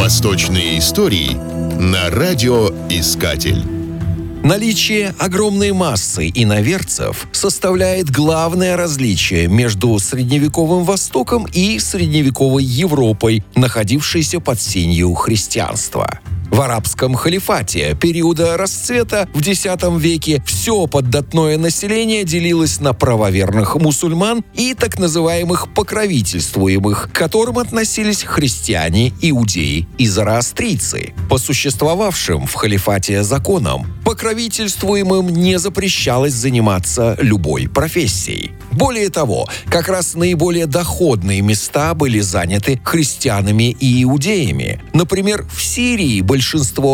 Восточные истории на радиоискатель. Наличие огромной массы иноверцев составляет главное различие между средневековым Востоком и средневековой Европой, находившейся под сенью христианства. В арабском халифате периода расцвета в X веке все поддатное население делилось на правоверных мусульман и так называемых покровительствуемых, к которым относились христиане, иудеи и зороастрийцы. По существовавшим в халифате законам, покровительствуемым не запрещалось заниматься любой профессией. Более того, как раз наиболее доходные места были заняты христианами и иудеями. Например, в Сирии большинство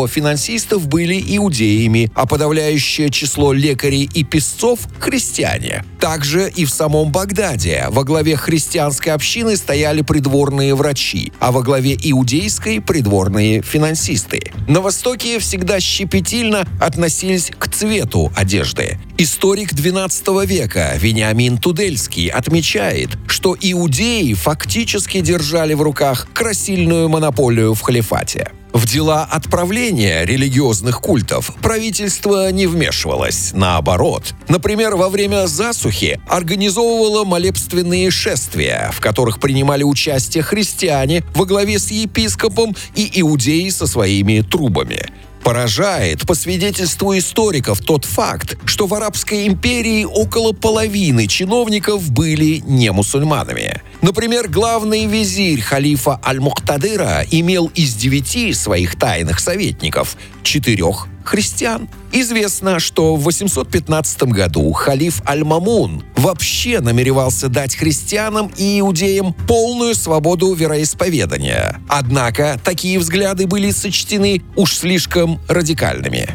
финансистов были иудеями, а подавляющее число лекарей и песцов – христиане. Также и в самом Багдаде во главе христианской общины стояли придворные врачи, а во главе иудейской – придворные финансисты. На Востоке всегда щепетильно относились к цвету одежды. Историк XII века Вениамин Тудельский отмечает, что иудеи фактически держали в руках красильную монополию в халифате. В дела отправления религиозных культов правительство не вмешивалось, наоборот. Например, во время засухи организовывало молебственные шествия, в которых принимали участие христиане во главе с епископом и иудеи со своими трубами. Поражает, по свидетельству историков, тот факт, что в Арабской империи около половины чиновников были не мусульманами. Например, главный визирь халифа Аль-Муктадыра имел из девяти своих тайных советников четырех христиан. Известно, что в 815 году халиф Аль-Мамун вообще намеревался дать христианам и иудеям полную свободу вероисповедания. Однако такие взгляды были сочтены уж слишком радикальными.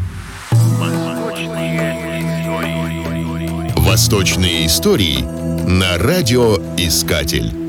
Восточные истории на радиоискатель.